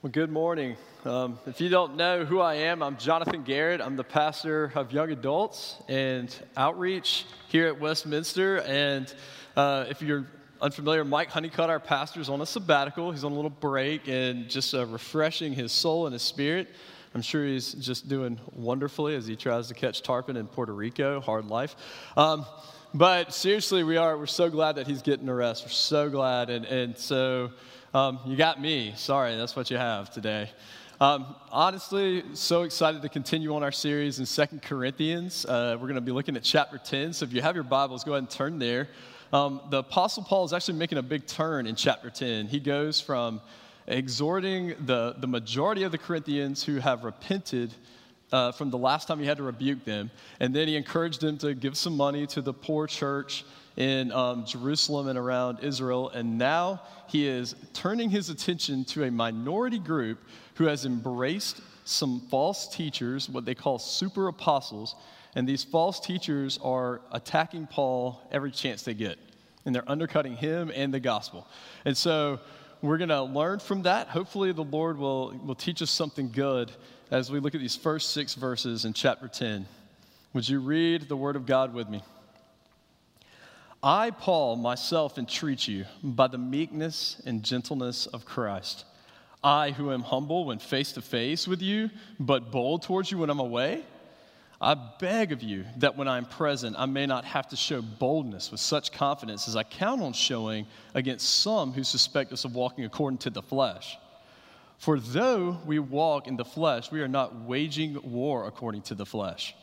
Well, good morning. Um, if you don't know who I am, I'm Jonathan Garrett. I'm the pastor of young adults and outreach here at Westminster. And uh, if you're unfamiliar, Mike Honeycutt, our pastor, is on a sabbatical. He's on a little break and just uh, refreshing his soul and his spirit. I'm sure he's just doing wonderfully as he tries to catch tarpon in Puerto Rico. Hard life. Um, but seriously, we are, we're so glad that he's getting a rest. We're so glad. And, and so, um, you got me. Sorry, that's what you have today. Um, honestly, so excited to continue on our series in Second Corinthians. Uh, we're going to be looking at chapter 10. So if you have your Bibles, go ahead and turn there. Um, the Apostle Paul is actually making a big turn in chapter 10. He goes from exhorting the, the majority of the Corinthians who have repented uh, from the last time he had to rebuke them, and then he encouraged them to give some money to the poor church in um, Jerusalem and around Israel, and now he is turning his attention to a minority group who has embraced some false teachers, what they call super apostles, and these false teachers are attacking Paul every chance they get, and they're undercutting him and the gospel. And so we're going to learn from that. Hopefully, the Lord will, will teach us something good as we look at these first six verses in chapter 10. Would you read the word of God with me? I, Paul, myself entreat you by the meekness and gentleness of Christ. I, who am humble when face to face with you, but bold towards you when I'm away, I beg of you that when I'm present, I may not have to show boldness with such confidence as I count on showing against some who suspect us of walking according to the flesh. For though we walk in the flesh, we are not waging war according to the flesh.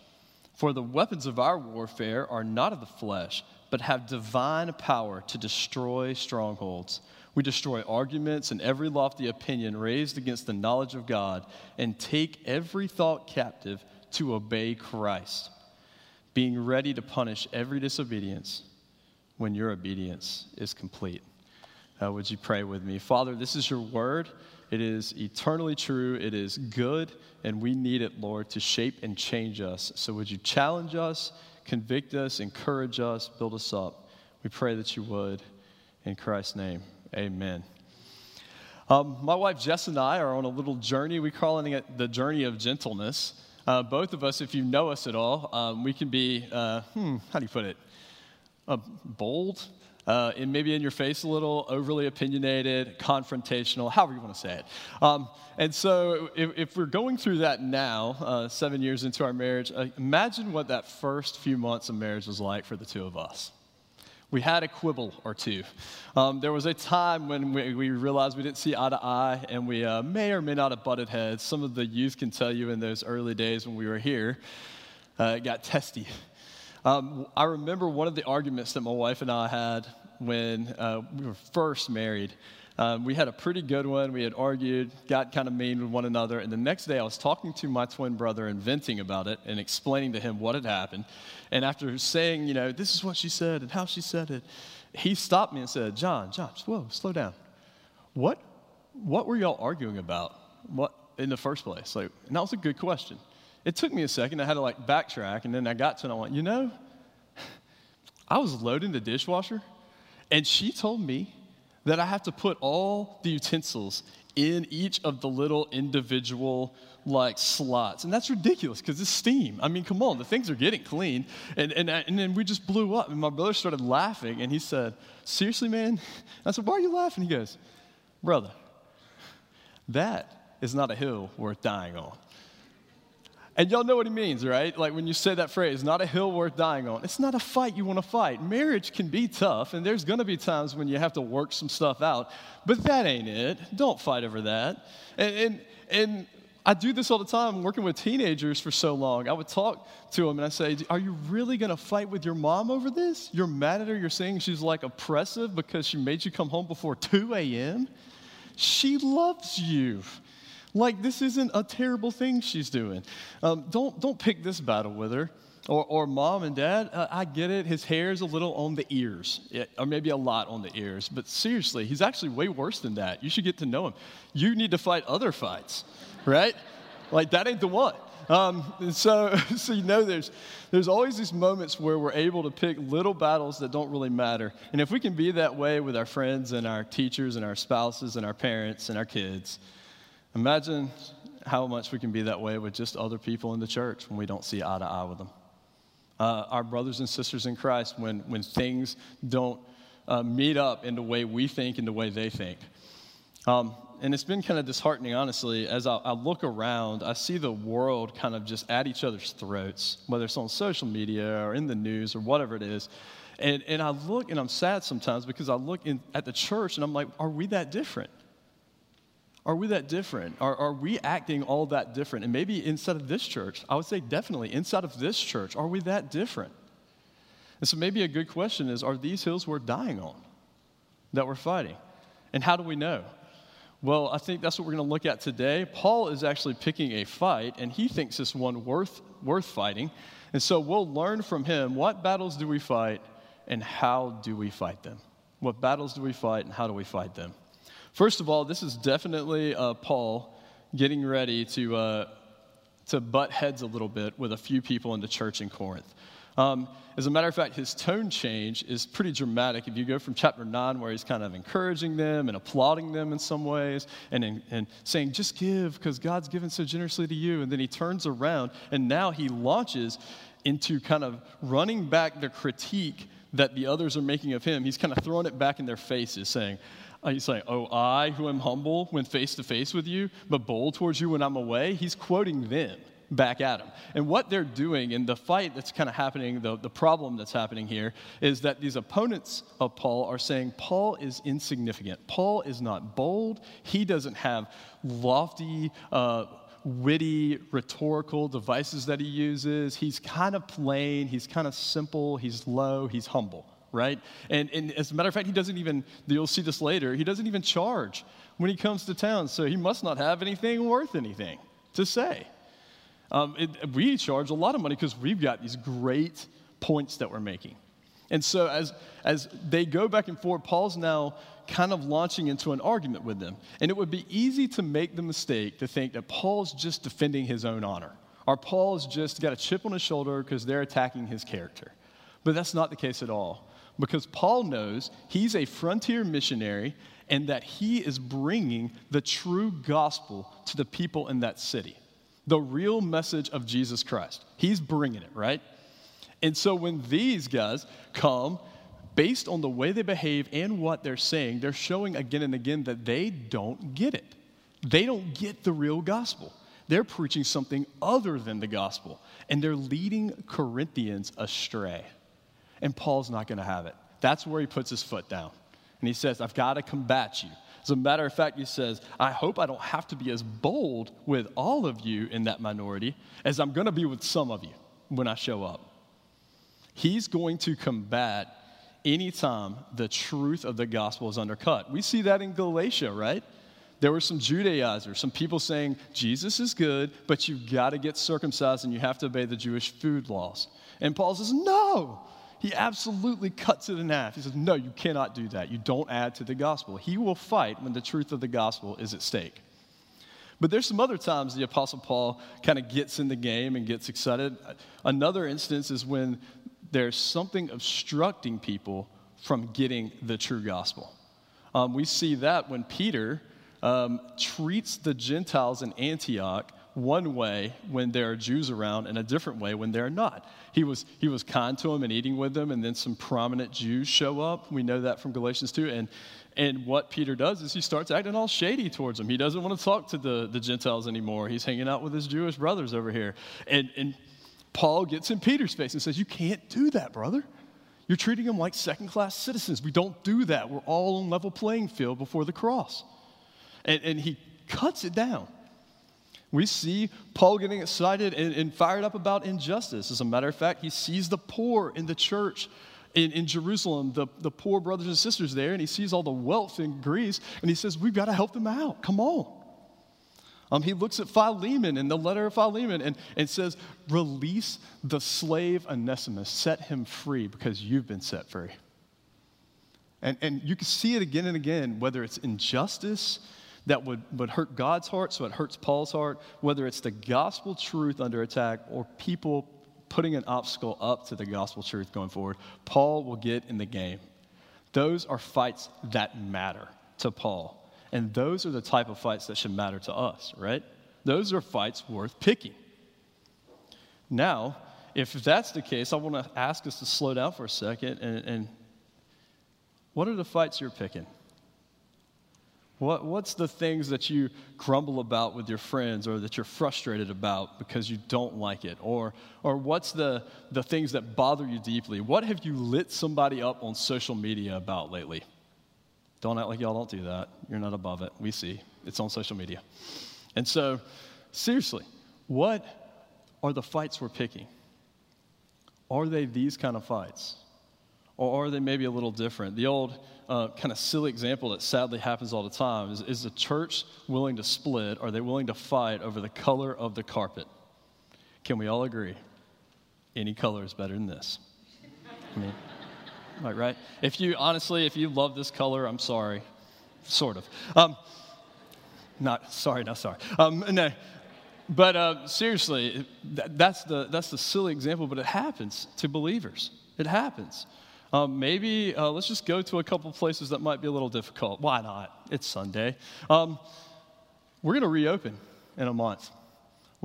For the weapons of our warfare are not of the flesh but have divine power to destroy strongholds. We destroy arguments and every lofty opinion raised against the knowledge of God and take every thought captive to obey Christ, being ready to punish every disobedience when your obedience is complete. Uh, would you pray with me? Father, this is your word. It is eternally true. It is good, and we need it, Lord, to shape and change us. So would you challenge us? convict us, encourage us, build us up. We pray that you would. In Christ's name, amen. Um, my wife Jess and I are on a little journey. We're calling it the journey of gentleness. Uh, both of us, if you know us at all, um, we can be, uh, hmm, how do you put it? Uh, bold, uh, and maybe in your face a little, overly opinionated, confrontational, however you want to say it. Um, and so, if, if, we're going through that now, uh, seven years into our marriage, uh, imagine what that first few months of marriage was like for the two of us. We had a quibble or two. Um, there was a time when we, we, realized we didn't see eye to eye, and we uh, may or may not have butted heads. Some of the youth can tell you in those early days when we were here, uh, it got testy. Um, I remember one of the arguments that my wife and I had when uh, we were first married. Um, we had a pretty good one. We had argued, got kind of mean with one another. And the next day, I was talking to my twin brother and venting about it and explaining to him what had happened. And after saying, you know, this is what she said and how she said it, he stopped me and said, John, John, whoa, slow down. What, what were y'all arguing about? What in the first place? Like, and that was a good question it took me a second. I had to like backtrack, and then I got to it. And I went, you know, I was loading the dishwasher, and she told me that I have to put all the utensils in each of the little individual like slots. And that's ridiculous because it's steam. I mean, come on, the things are getting clean. And, and, uh, and then we just blew up. And my brother started laughing and he said, Seriously, man? I said, Why are you laughing? He goes, Brother, that is not a hill worth dying on. And y'all know what he means, right? Like when you say that phrase, not a hill worth dying on. It's not a fight you want to fight. Marriage can be tough, and there's going to be times when you have to work some stuff out, but that ain't it. Don't fight over that. And, and, and I do this all the time working with teenagers for so long. I would talk to them and I say, Are you really going to fight with your mom over this? You're mad at her. You're saying she's like oppressive because she made you come home before 2 a.m.? She loves you. Like, this isn't a terrible thing she's doing. Um, don't, don't pick this battle with her. Or, or mom and dad, uh, I get it. His hair is a little on the ears, or maybe a lot on the ears. But seriously, he's actually way worse than that. You should get to know him. You need to fight other fights, right? like, that ain't the one. Um, so, so you know, there's, there's always these moments where we're able to pick little battles that don't really matter. And if we can be that way with our friends and our teachers and our spouses and our parents and our kids, Imagine how much we can be that way with just other people in the church when we don't see eye to eye with them. Uh, our brothers and sisters in Christ, when, when things don't uh, meet up in the way we think and the way they think. Um, and it's been kind of disheartening, honestly, as I, I, look around, I see the world kind of just at each other's throats, whether it's on social media or in the news or whatever it is. And, and I look and I'm sad sometimes because I look in, at the church and I'm like, are we that different? Are we that different? Are, are we acting all that different? And maybe inside of this church, I would say definitely inside of this church, are we that different? And so maybe a good question is are these hills we're dying on that we're fighting? And how do we know? Well, I think that's what we're going to look at today. Paul is actually picking a fight, and he thinks it's one worth, worth fighting. And so we'll learn from him what battles do we fight and how do we fight them? What battles do we fight and how do we fight them? First of all, this is definitely uh, Paul getting ready to, uh, to butt heads a little bit with a few people in the church in Corinth. Um, as a matter of fact, his tone change is pretty dramatic. If you go from chapter 9, where he's kind of encouraging them and applauding them in some ways and, and, and saying, just give because God's given so generously to you. And then he turns around and now he launches into kind of running back the critique that the others are making of him. He's kind of throwing it back in their faces, saying, uh, he's saying, Oh, I who am humble when face to face with you, but bold towards you when I'm away. He's quoting them back at him. And what they're doing in the fight that's kind of happening, the, the problem that's happening here, is that these opponents of Paul are saying Paul is insignificant. Paul is not bold. He doesn't have lofty, uh, witty, rhetorical devices that he uses. He's kind of plain, he's kind of simple, he's low, he's humble right? And, and as a matter of fact, he doesn't even, you'll see this later, he doesn't even charge when he comes to town. So he must not have anything worth anything to say. Um, it, we charge a lot of money because we've got these great points that we're making. And so as, as they go back and forth, Paul's now kind of launching into an argument with them. And it would be easy to make the mistake to think that Paul's just defending his own honor, or Paul's just got a chip on his shoulder because they're attacking his character. But that's not the case at all because Paul knows he's a frontier missionary and that he is bringing the true gospel to the people in that city. The real message of Jesus Christ. He's bringing it, right? And so when these guys come, based on the way they behave and what they're saying, they're showing again and again that they don't get it. They don't get the real gospel. They're preaching something other than the gospel, and they're leading Corinthians astray. And Paul's not going to have it. That's where he puts his foot down. And he says, I've got to combat you. As a matter of fact, he says, I hope I don't have to be as bold with all of you in that minority as I'm going to be with some of you when I show up. He's going to combat anytime the truth of the gospel is undercut. We see that in Galatia, right? There were some Judaizers, some people saying Jesus is good, but you've got to get circumcised and you have to obey the Jewish food laws. And Paul says, No, he absolutely cuts it in half. He says, No, you cannot do that. You don't add to the gospel. He will fight when the truth of the gospel is at stake. But there's some other times the Apostle Paul kind of gets in the game and gets excited. Another instance is when there's something obstructing people from getting the true gospel. Um, we see that when Peter um, treats the Gentiles in Antioch one way when there are Jews around and a different way when there are not. He was, he was kind to them and eating with them, and then some prominent Jews show up. We know that from Galatians 2. And, and what Peter does is he starts acting all shady towards them. He doesn't want to talk to the, the Gentiles anymore. He's hanging out with his Jewish brothers over here. And, and Paul gets in Peter's face and says, You can't do that, brother. You're treating them like second class citizens. We don't do that. We're all on level playing field before the cross. And, and he cuts it down. We see Paul getting excited and, and, fired up about injustice. As a matter of fact, he sees the poor in the church in, in Jerusalem, the, the poor brothers and sisters there, and he sees all the wealth in Greece, and he says, We've got to help them out. Come on. Um, he looks at Philemon in the letter of Philemon and, and says, Release the slave Onesimus, set him free because you've been set free. And, and you can see it again and again, whether it's injustice that would, would hurt God's heart, so it hurts Paul's heart, whether it's the gospel truth under attack or people putting an obstacle up to the gospel truth going forward, Paul will get in the game. Those are fights that matter to Paul. And those are the type of fights that should matter to us, right? Those are fights worth picking. Now, if that's the case, I want to ask us to slow down for a second and, and what are the fights you're picking? What, what's the things that you grumble about with your friends or that you're frustrated about because you don't like it? Or, or what's the, the things that bother you deeply? What have you lit somebody up on social media about lately? Don't act like y'all don't do that. You're not above it. We see. It's on social media. And so, seriously, what are the fights we're picking? Are they these kind of fights? Or are they maybe a little different? The old uh, kind of silly example that sadly happens all the time is is the church willing to split? Are they willing to fight over the color of the carpet? Can we all agree? Any color is better than this. I mean, right, right? If you, honestly, if you love this color, I'm sorry. Sort of. Um, not sorry, not sorry. Um, no, but uh, seriously, that's, the, that's the silly example, but it happens to believers. It happens. Um, maybe uh, let's just go to a couple places that might be a little difficult. Why not? It's Sunday. Um, we're going to reopen in a month.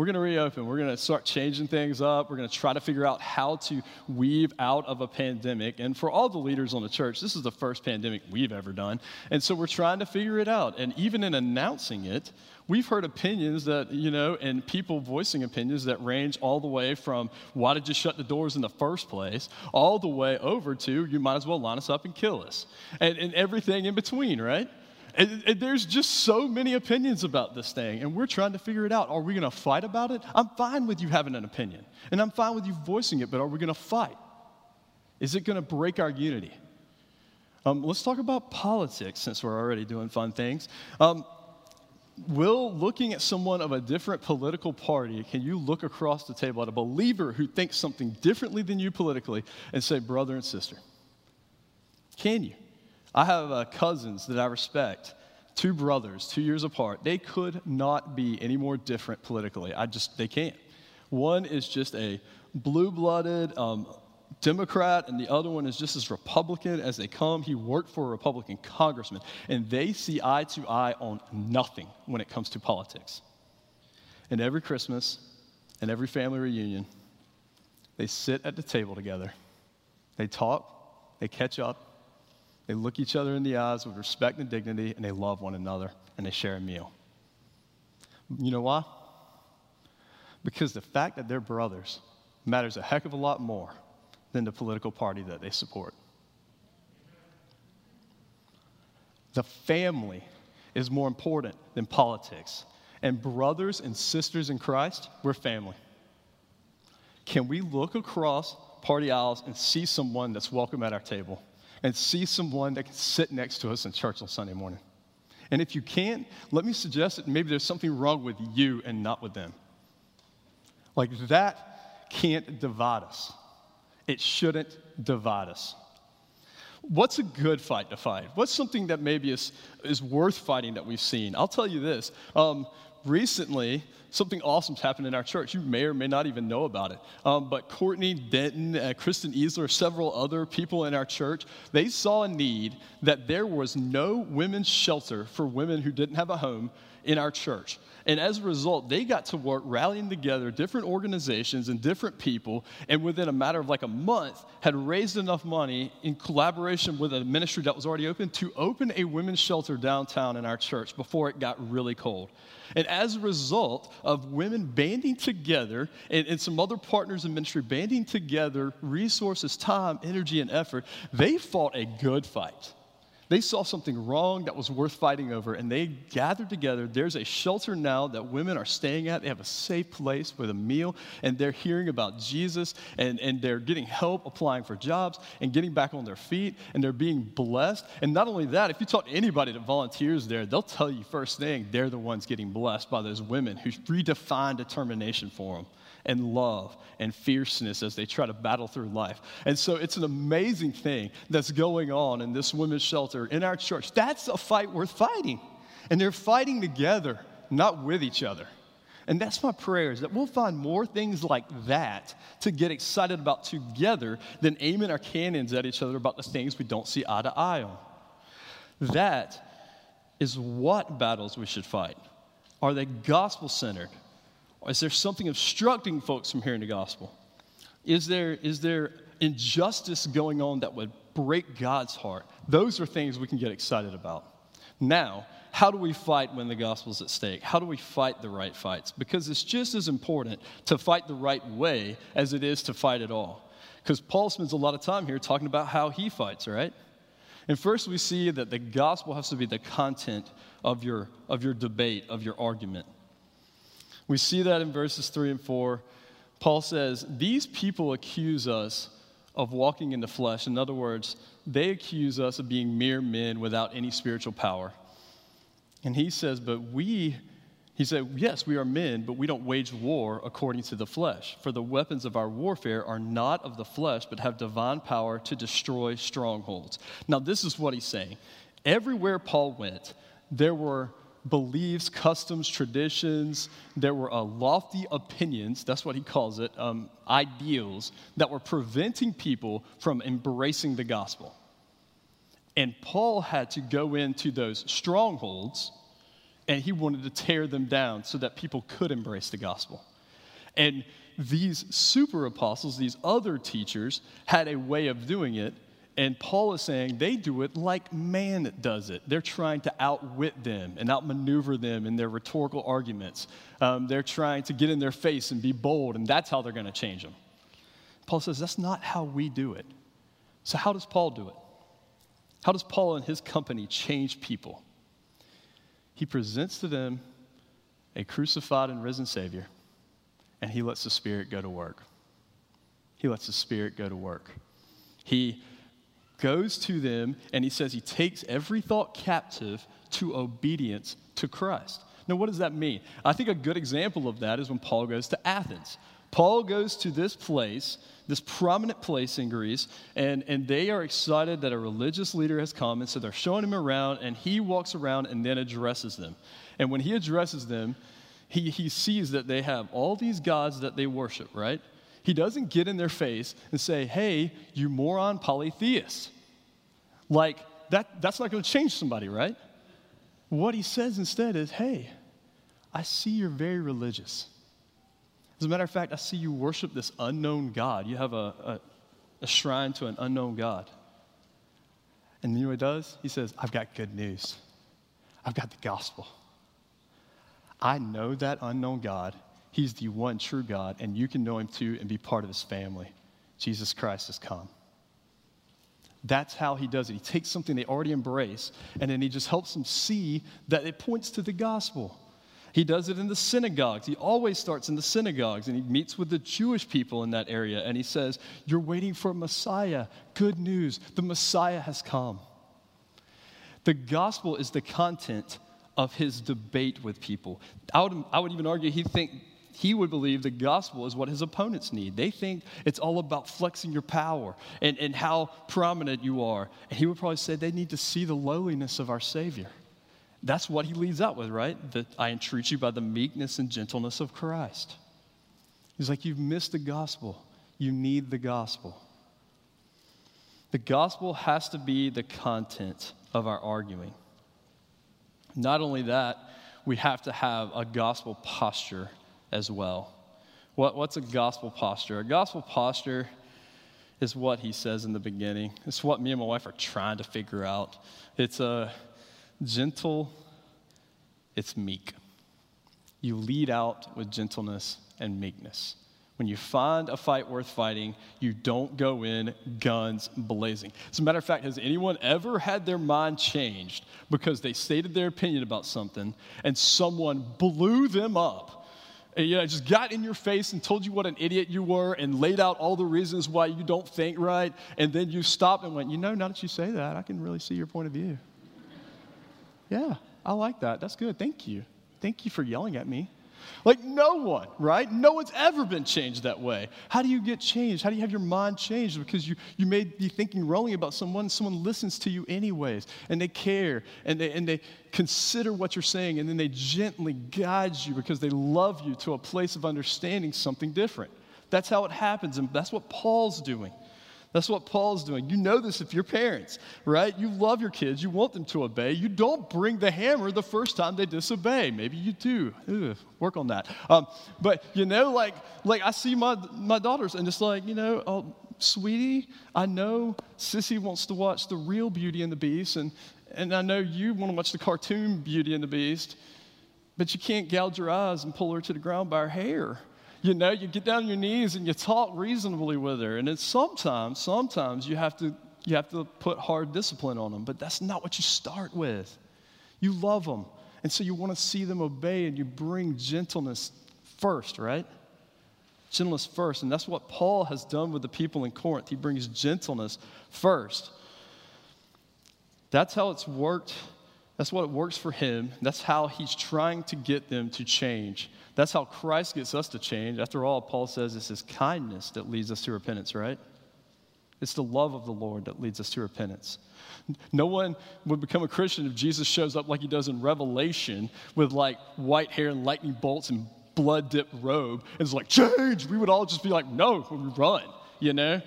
We're going to reopen. We're going to start changing things up. We're going to try to figure out how to weave out of a pandemic. And for all the leaders on the church, this is the first pandemic we've ever done. And so we're trying to figure it out. And even in announcing it, we've heard opinions that, you know, and people voicing opinions that range all the way from why did you shut the doors in the first place, all the way over to you might as well line us up and kill us, and, and everything in between, right? And, and, there's just so many opinions about this thing, and we're trying to figure it out. Are we going to fight about it? I'm fine with you having an opinion, and I'm fine with you voicing it, but are we going to fight? Is it going to break our unity? Um, let's talk about politics since we're already doing fun things. Um, will looking at someone of a different political party, can you look across the table at a believer who thinks something differently than you politically and say, brother and sister? Can you? I have uh, cousins that I respect, two brothers, two years apart. They could not be any more different politically. I just, they can't. One is just a blue blooded, um, Democrat and the other one is just as Republican as they come. He worked for a Republican congressman, and they see eye to eye on nothing when it comes to politics. And every Christmas and every family reunion, they sit at the table together. They talk, they catch up, they look each other in the eyes with respect and dignity, and they love one another, and they share a meal. You know why? Because the fact that they're brothers matters a heck of a lot more than the political party that they support. The family is more important than politics. And brothers and sisters in Christ, we're family. Can we look across party aisles and see someone that's welcome at our table and see someone that can sit next to us in church on Sunday morning? And if you can't, let me suggest that maybe there's something wrong with you and not with them. Like that can't divide us. It shouldn't divide us. What's a good fight to fight? What's something that maybe is, is worth fighting that we've seen? I'll tell you this. Um, recently, something awesome's happened in our church. You may or may not even know about it. Um, but Courtney Denton, uh, Kristen Easler, several other people in our church, they saw a need that there was no women's shelter for women who didn't have a home in our church. And as a result, they got to work rallying together different organizations and different people, and within a matter of like a month, had raised enough money in collaboration with a ministry that was already open to open a women's shelter downtown in our church before it got really cold. And as a result of women banding together and, and some other partners in ministry banding together resources, time, energy, and effort, they fought a good fight. They saw something wrong that was worth fighting over, and they gathered together. There's a shelter now that women are staying at. They have a safe place with a meal, and they're hearing about Jesus, and, and they're getting help applying for jobs and getting back on their feet, and they're being blessed. And not only that, if you talk to anybody that volunteers there, they'll tell you first thing they're the ones getting blessed by those women who redefine determination for them and love and fierceness as they try to battle through life. And so it's an amazing thing that's going on in this women's shelter in our church. That's a fight worth fighting. And they're fighting together, not with each other. And that's my prayer is that we'll find more things like that to get excited about together than aiming our cannons at each other about the things we don't see eye to eye on. That is what battles we should fight. Are they gospel centered? Is there something obstructing folks from hearing the gospel? Is there, is there injustice going on that would break God's heart? Those are things we can get excited about. Now, how do we fight when the gospel's at stake? How do we fight the right fights? Because it's just as important to fight the right way as it is to fight at all. Because Paul spends a lot of time here talking about how he fights, right? And first, we see that the gospel has to be the content of your, of your debate, of your argument. We see that in verses 3 and 4. Paul says, These people accuse us of walking in the flesh. In other words, they accuse us of being mere men without any spiritual power. And he says, But we, he said, Yes, we are men, but we don't wage war according to the flesh. For the weapons of our warfare are not of the flesh, but have divine power to destroy strongholds. Now, this is what he's saying. Everywhere Paul went, there were beliefs, customs, traditions. There were uh, lofty opinions, that's what he calls it, um, ideals that were preventing people from embracing the gospel. And Paul had to go into those strongholds and he wanted to tear them down so that people could embrace the gospel. And these super apostles, these other teachers, had a way of doing it and Paul is saying they do it like man does it. They're trying to outwit them and outmaneuver them in their rhetorical arguments. Um, they're trying to get in their face and be bold, and that's how they're going to change them. Paul says that's not how we do it. So, how does Paul do it? How does Paul and his company change people? He presents to them a crucified and risen Savior, and he lets the Spirit go to work. He lets the Spirit go to work. He goes to them and he says he takes every thought captive to obedience to Christ. Now, what does that mean? I think a good example of that is when Paul goes to Athens. Paul goes to this place, this prominent place in Greece, and, and they are excited that a religious leader has come, and so they're showing him around, and he walks around and then addresses them. And when he addresses them, he, he sees that they have all these gods that they worship, right? He doesn't get in their face and say, hey, you moron polytheist. Like, that, that's not going to change somebody, right? What he says instead is, hey, I see you're very religious. As a matter of fact, I see you worship this unknown God. You have a, a, a shrine to an unknown God. And you know what he does? He says, I've got good news. I've got the gospel. I know that unknown God, He's the one true God, and you can know him too and be part of his family. Jesus Christ has come. That's how he does it. He takes something they already embrace, and then he just helps them see that it points to the gospel. He does it in the synagogues. He always starts in the synagogues, and he meets with the Jewish people in that area, and he says, You're waiting for a Messiah. Good news, the Messiah has come. The gospel is the content of his debate with people. I would, I would even argue he think he would believe the gospel is what his opponents need. They think it's all about flexing your power and, and how prominent you are. And he would probably say they need to see the lowliness of our Savior. That's what he leads out with, right? That I entreat you by the meekness and gentleness of Christ. He's like, You've missed the gospel. You need the gospel. The gospel has to be the content of our arguing. Not only that, we have to have a gospel posture as well. What, what's a gospel posture? A gospel posture is what he says in the beginning. It's what me and my wife are trying to figure out. It's a gentle, it's meek. You lead out with gentleness and meekness. When you find a fight worth fighting, you don't go in guns blazing. As a matter of fact, has anyone ever had their mind changed because they stated their opinion about something and someone blew them up and, you know, just got in your face and told you what an idiot you were and laid out all the reasons why you don't think right, and then you stopped and went, you know, now that you say that, I can really see your point of view. yeah, I like that. That's good. Thank you. Thank you for yelling at me. Like, no one, right? No one's ever been changed that way. How do you get changed? How do you have your mind changed? Because you, you may be thinking wrongly about someone, someone listens to you anyways, and they care, and they, and they consider what you're saying, and then they gently guide you because they love you to a place of understanding something different. That's how it happens, and that's what Paul's doing. That's what Paul's doing. You know this if you're parents, right? You love your kids, you want them to obey. You don't bring the hammer the first time they disobey. Maybe you do. Ugh, work on that. Um, but you know, like, like I see my my daughters, and it's like, you know, oh, sweetie, I know Sissy wants to watch the real Beauty and the Beast, and and I know you want to watch the cartoon Beauty and the Beast, but you can't gouge your eyes and pull her to the ground by her hair you know, you get down on your knees and you talk reasonably with her. And it's sometimes, sometimes you have to you have to put hard discipline on them, but that's not what you start with. You love them. And so you want to see them obey and you bring gentleness first, right? Gentleness first. And that's what Paul has done with the people in Corinth. He brings gentleness first. That's how it's worked. That's what it works for him. That's how he's trying to get them to change. That's how Christ gets us to change. After all, Paul says it's his kindness that leads us to repentance, right? It's the love of the Lord that leads us to repentance. No one would become a Christian if Jesus shows up like he does in Revelation with like white hair and lightning bolts and blood dipped robe and it's like, change. We would all just be like, no, we run, you know?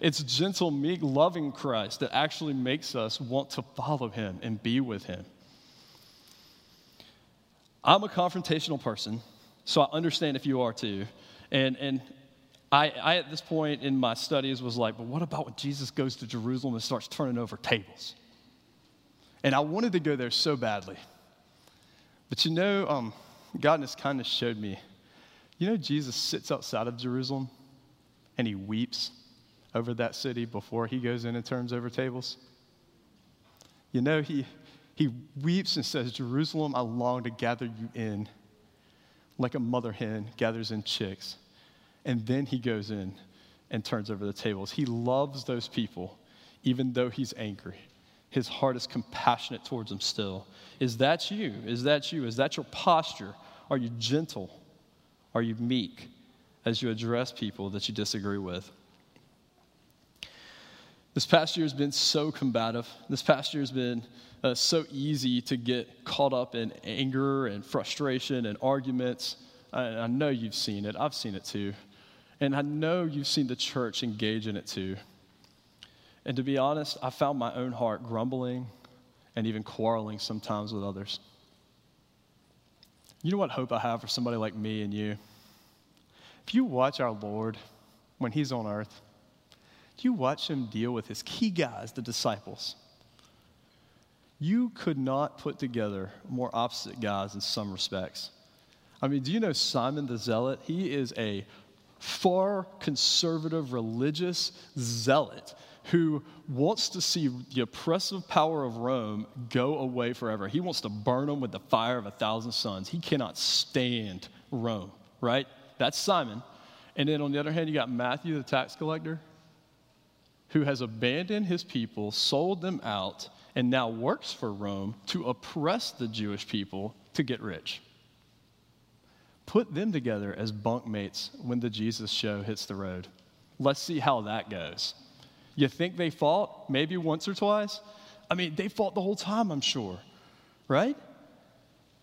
It's gentle, meek, loving Christ that actually makes us want to follow him and be with him. I'm a confrontational person. So I understand if you are too. And, and I, I, at this point in my studies, was like, but what about when Jesus goes to Jerusalem and starts turning over tables? And I wanted to go there so badly. But you know, um, God has kind of showed me. You know, Jesus sits outside of Jerusalem and he weeps over that city before he goes in and turns over tables. You know, he, he weeps and says, Jerusalem, I long to gather you in like a mother hen gathers in chicks. And then he goes in and turns over the tables. He loves those people, even though he's angry. His heart is compassionate towards them still. Is that you? Is that you? Is that your posture? Are you gentle? Are you meek as you address people that you disagree with? This past year has been so combative. This past year has been uh, so easy to get caught up in anger and frustration and arguments. I, I know you've seen it. I've seen it too. And I know you've seen the church engage in it too. And to be honest, I found my own heart grumbling and even quarreling sometimes with others. You know what hope I have for somebody like me and you? If you watch our Lord when He's on earth, you watch Him deal with His key guys, the disciples you could not put together more opposite guys in some respects. I mean, do you know Simon the Zealot? He is a far conservative religious zealot who wants to see the oppressive power of Rome go away forever. He wants to burn them with the fire of a thousand suns. He cannot stand Rome, right? That's Simon. And then on the other hand, you got Matthew, the tax collector, who has abandoned his people, sold them out, and now works for Rome to oppress the Jewish people to get rich. Put them together as bunkmates when the Jesus show hits the road. Let's see how that goes. You think they fought maybe once or twice? I mean, they fought the whole time, I'm sure, right?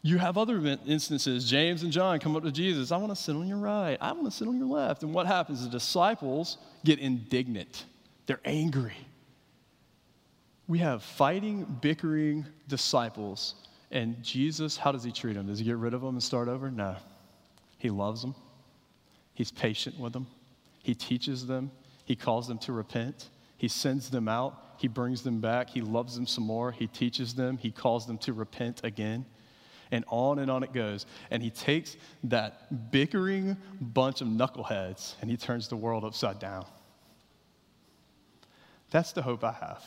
You have other instances. James and John come up to Jesus. I want to sit on your right. I want to sit on your left. And what happens? The disciples get indignant. They're angry we have fighting, bickering disciples. And Jesus, how does he treat them? Does he get rid of them and start over? No. He loves them, he's patient with them, he teaches them, he calls them to repent, he sends them out, he brings them back, he loves them some more, he teaches them, he calls them to repent again. And on and on it goes. And he takes that bickering bunch of knuckleheads and he turns the world upside down. That's the hope I have.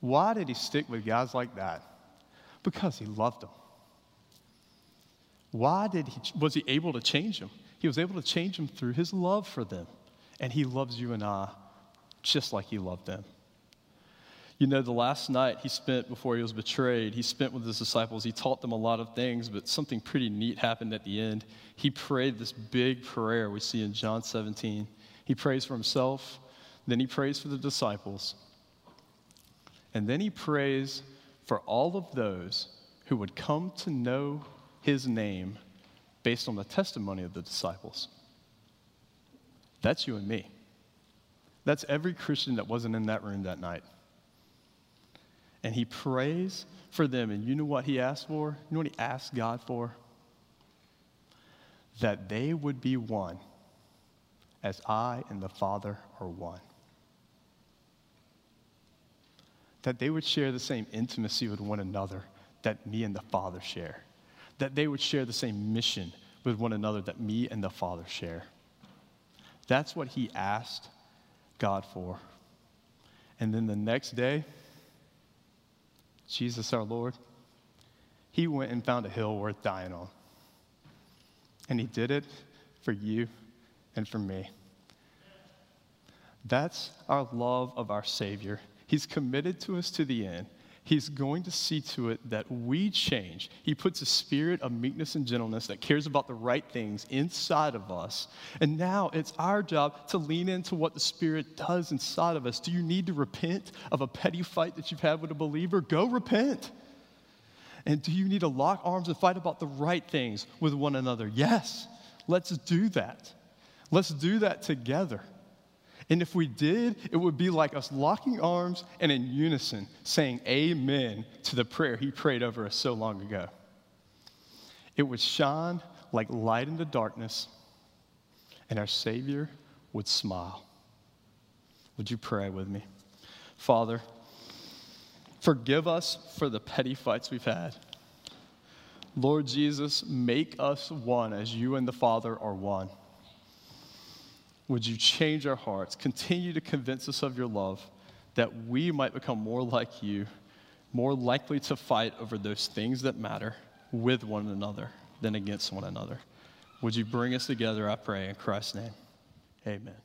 Why did he stick with guys like that? Because he loved them. Why did he, was he able to change them? He was able to change them through his love for them. And he loves you and I just like he loved them. You know, the last night he spent before he was betrayed, he spent with his disciples. He taught them a lot of things, but something pretty neat happened at the end. He prayed this big prayer we see in John 17. He prays for himself, then he prays for the disciples, and then he prays for all of those who would come to know his name based on the testimony of the disciples. That's you and me. That's every Christian that wasn't in that room that night. And he prays for them. And you know what he asked for? You know what he asked God for? That they would be one as I and the Father are one. That they would share the same intimacy with one another that me and the Father share. That they would share the same mission with one another that me and the Father share. That's what he asked God for. And then the next day, Jesus our Lord, he went and found a hill worth dying on. And he did it for you and for me. That's our love of our Savior. He's committed to us to the end. He's going to see to it that we change. He puts a spirit of meekness and gentleness that cares about the right things inside of us. And now it's our job to lean into what the Spirit does inside of us. Do you need to repent of a petty fight that you've had with a believer? Go repent. And do you need to lock arms and fight about the right things with one another? Yes. Let's do that. Let's do that together. And if we did, it would be like us locking arms and in unison saying amen to the prayer he prayed over us so long ago. It would shine like light in the darkness, and our Savior would smile. Would you pray with me? Father, forgive us for the petty fights we've had. Lord Jesus, make us one as you and the Father are one. Would you change our hearts? Continue to convince us of your love that we might become more like you, more likely to fight over those things that matter with one another than against one another. Would you bring us together, I pray, in Christ's name? Amen.